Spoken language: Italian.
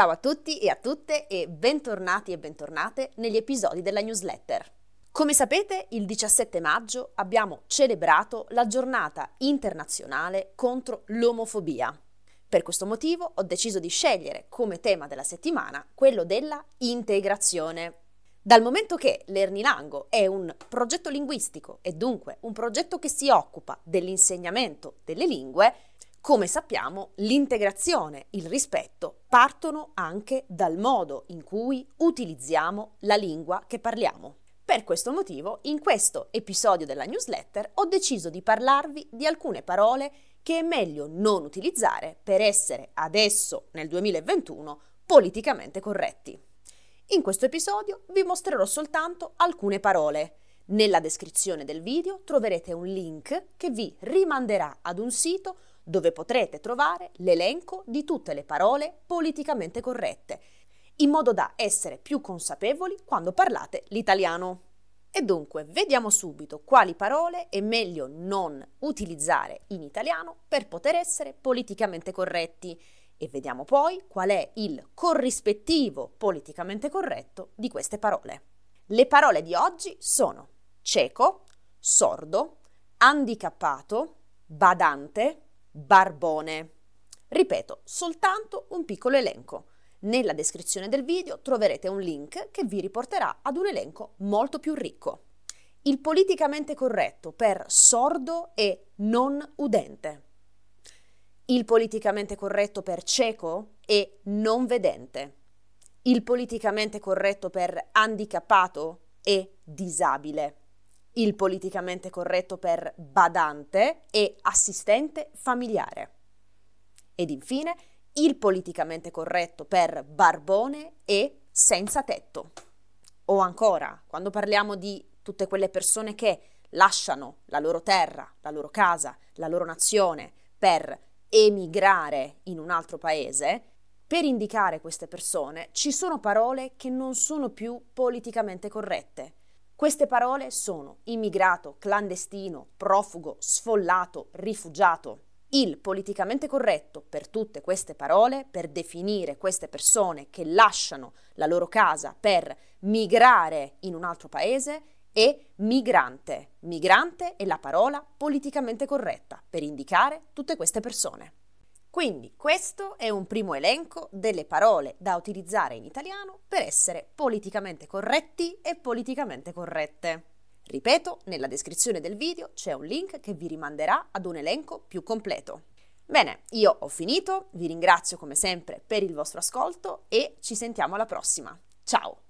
Ciao a tutti e a tutte e bentornati e bentornate negli episodi della newsletter. Come sapete, il 17 maggio abbiamo celebrato la giornata internazionale contro l'omofobia. Per questo motivo ho deciso di scegliere come tema della settimana quello della integrazione. Dal momento che l'Ernilango è un progetto linguistico e dunque un progetto che si occupa dell'insegnamento delle lingue, come sappiamo, l'integrazione, il rispetto partono anche dal modo in cui utilizziamo la lingua che parliamo. Per questo motivo, in questo episodio della newsletter ho deciso di parlarvi di alcune parole che è meglio non utilizzare per essere adesso, nel 2021, politicamente corretti. In questo episodio vi mostrerò soltanto alcune parole. Nella descrizione del video troverete un link che vi rimanderà ad un sito dove potrete trovare l'elenco di tutte le parole politicamente corrette, in modo da essere più consapevoli quando parlate l'italiano. E dunque vediamo subito quali parole è meglio non utilizzare in italiano per poter essere politicamente corretti e vediamo poi qual è il corrispettivo politicamente corretto di queste parole. Le parole di oggi sono cieco, sordo, handicappato, badante, Barbone. Ripeto, soltanto un piccolo elenco. Nella descrizione del video troverete un link che vi riporterà ad un elenco molto più ricco. Il politicamente corretto per sordo e non udente. Il politicamente corretto per cieco e non vedente. Il politicamente corretto per handicappato e disabile il politicamente corretto per badante e assistente familiare. Ed infine il politicamente corretto per barbone e senza tetto. O ancora, quando parliamo di tutte quelle persone che lasciano la loro terra, la loro casa, la loro nazione per emigrare in un altro paese, per indicare queste persone ci sono parole che non sono più politicamente corrette queste parole sono immigrato, clandestino, profugo, sfollato, rifugiato. Il politicamente corretto per tutte queste parole, per definire queste persone che lasciano la loro casa per migrare in un altro paese, è migrante. Migrante è la parola politicamente corretta per indicare tutte queste persone. Quindi questo è un primo elenco delle parole da utilizzare in italiano per essere politicamente corretti e politicamente corrette. Ripeto, nella descrizione del video c'è un link che vi rimanderà ad un elenco più completo. Bene, io ho finito, vi ringrazio come sempre per il vostro ascolto e ci sentiamo alla prossima. Ciao!